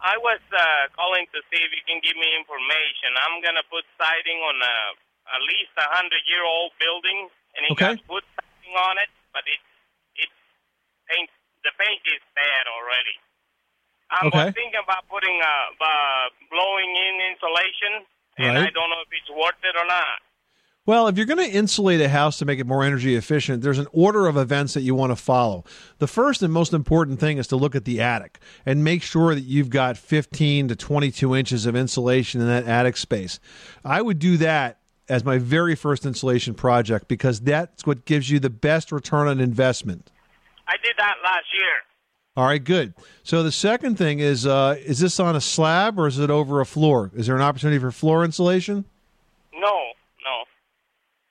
I was uh, calling to see if you can give me information. I'm gonna put siding on a at least a hundred year old building, and it Okay. got wood siding on it, but it it paint the paint is bad already. I Okay. thinking about putting uh, uh blowing in insulation, and I don't know if it's worth it or not. Well, if you're going to insulate a house to make it more energy efficient, there's an order of events that you want to follow. The first and most important thing is to look at the attic and make sure that you've got 15 to 22 inches of insulation in that attic space. I would do that as my very first insulation project because that's what gives you the best return on investment. I did that last year. All right, good. So the second thing is uh, is this on a slab or is it over a floor? Is there an opportunity for floor insulation? No, no,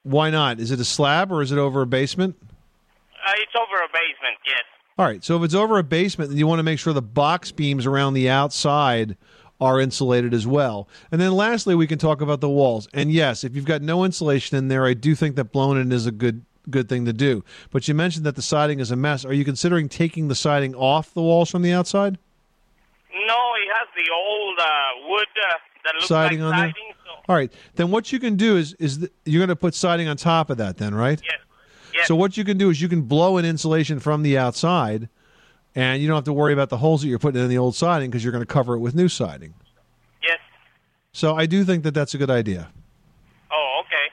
Why not? Is it a slab or is it over a basement? uh, it's over a basement. Yes. All right. So if it's over a basement, then you want to make sure the box beams around the outside are insulated as well. And then lastly, we can talk about the walls. And yes, if you've got no insulation in there, I do think that blown in is a good good thing to do. But you mentioned that the siding is a mess. Are you considering taking the siding off the walls from the outside? No, it has the old uh, wood uh, that looks siding like on siding. there. All right. Then what you can do is is th- you're going to put siding on top of that then, right? Yes. Yes. So what you can do is you can blow in insulation from the outside and you don't have to worry about the holes that you're putting in the old siding because you're going to cover it with new siding. Yes. So I do think that that's a good idea. Oh, okay.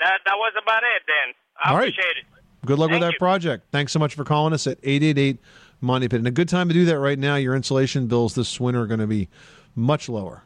That that was about it then. I All right. appreciate it. Good luck with that you. project. Thanks so much for calling us at 888 Money Pit. And a good time to do that right now. Your insulation bills this winter are going to be much lower.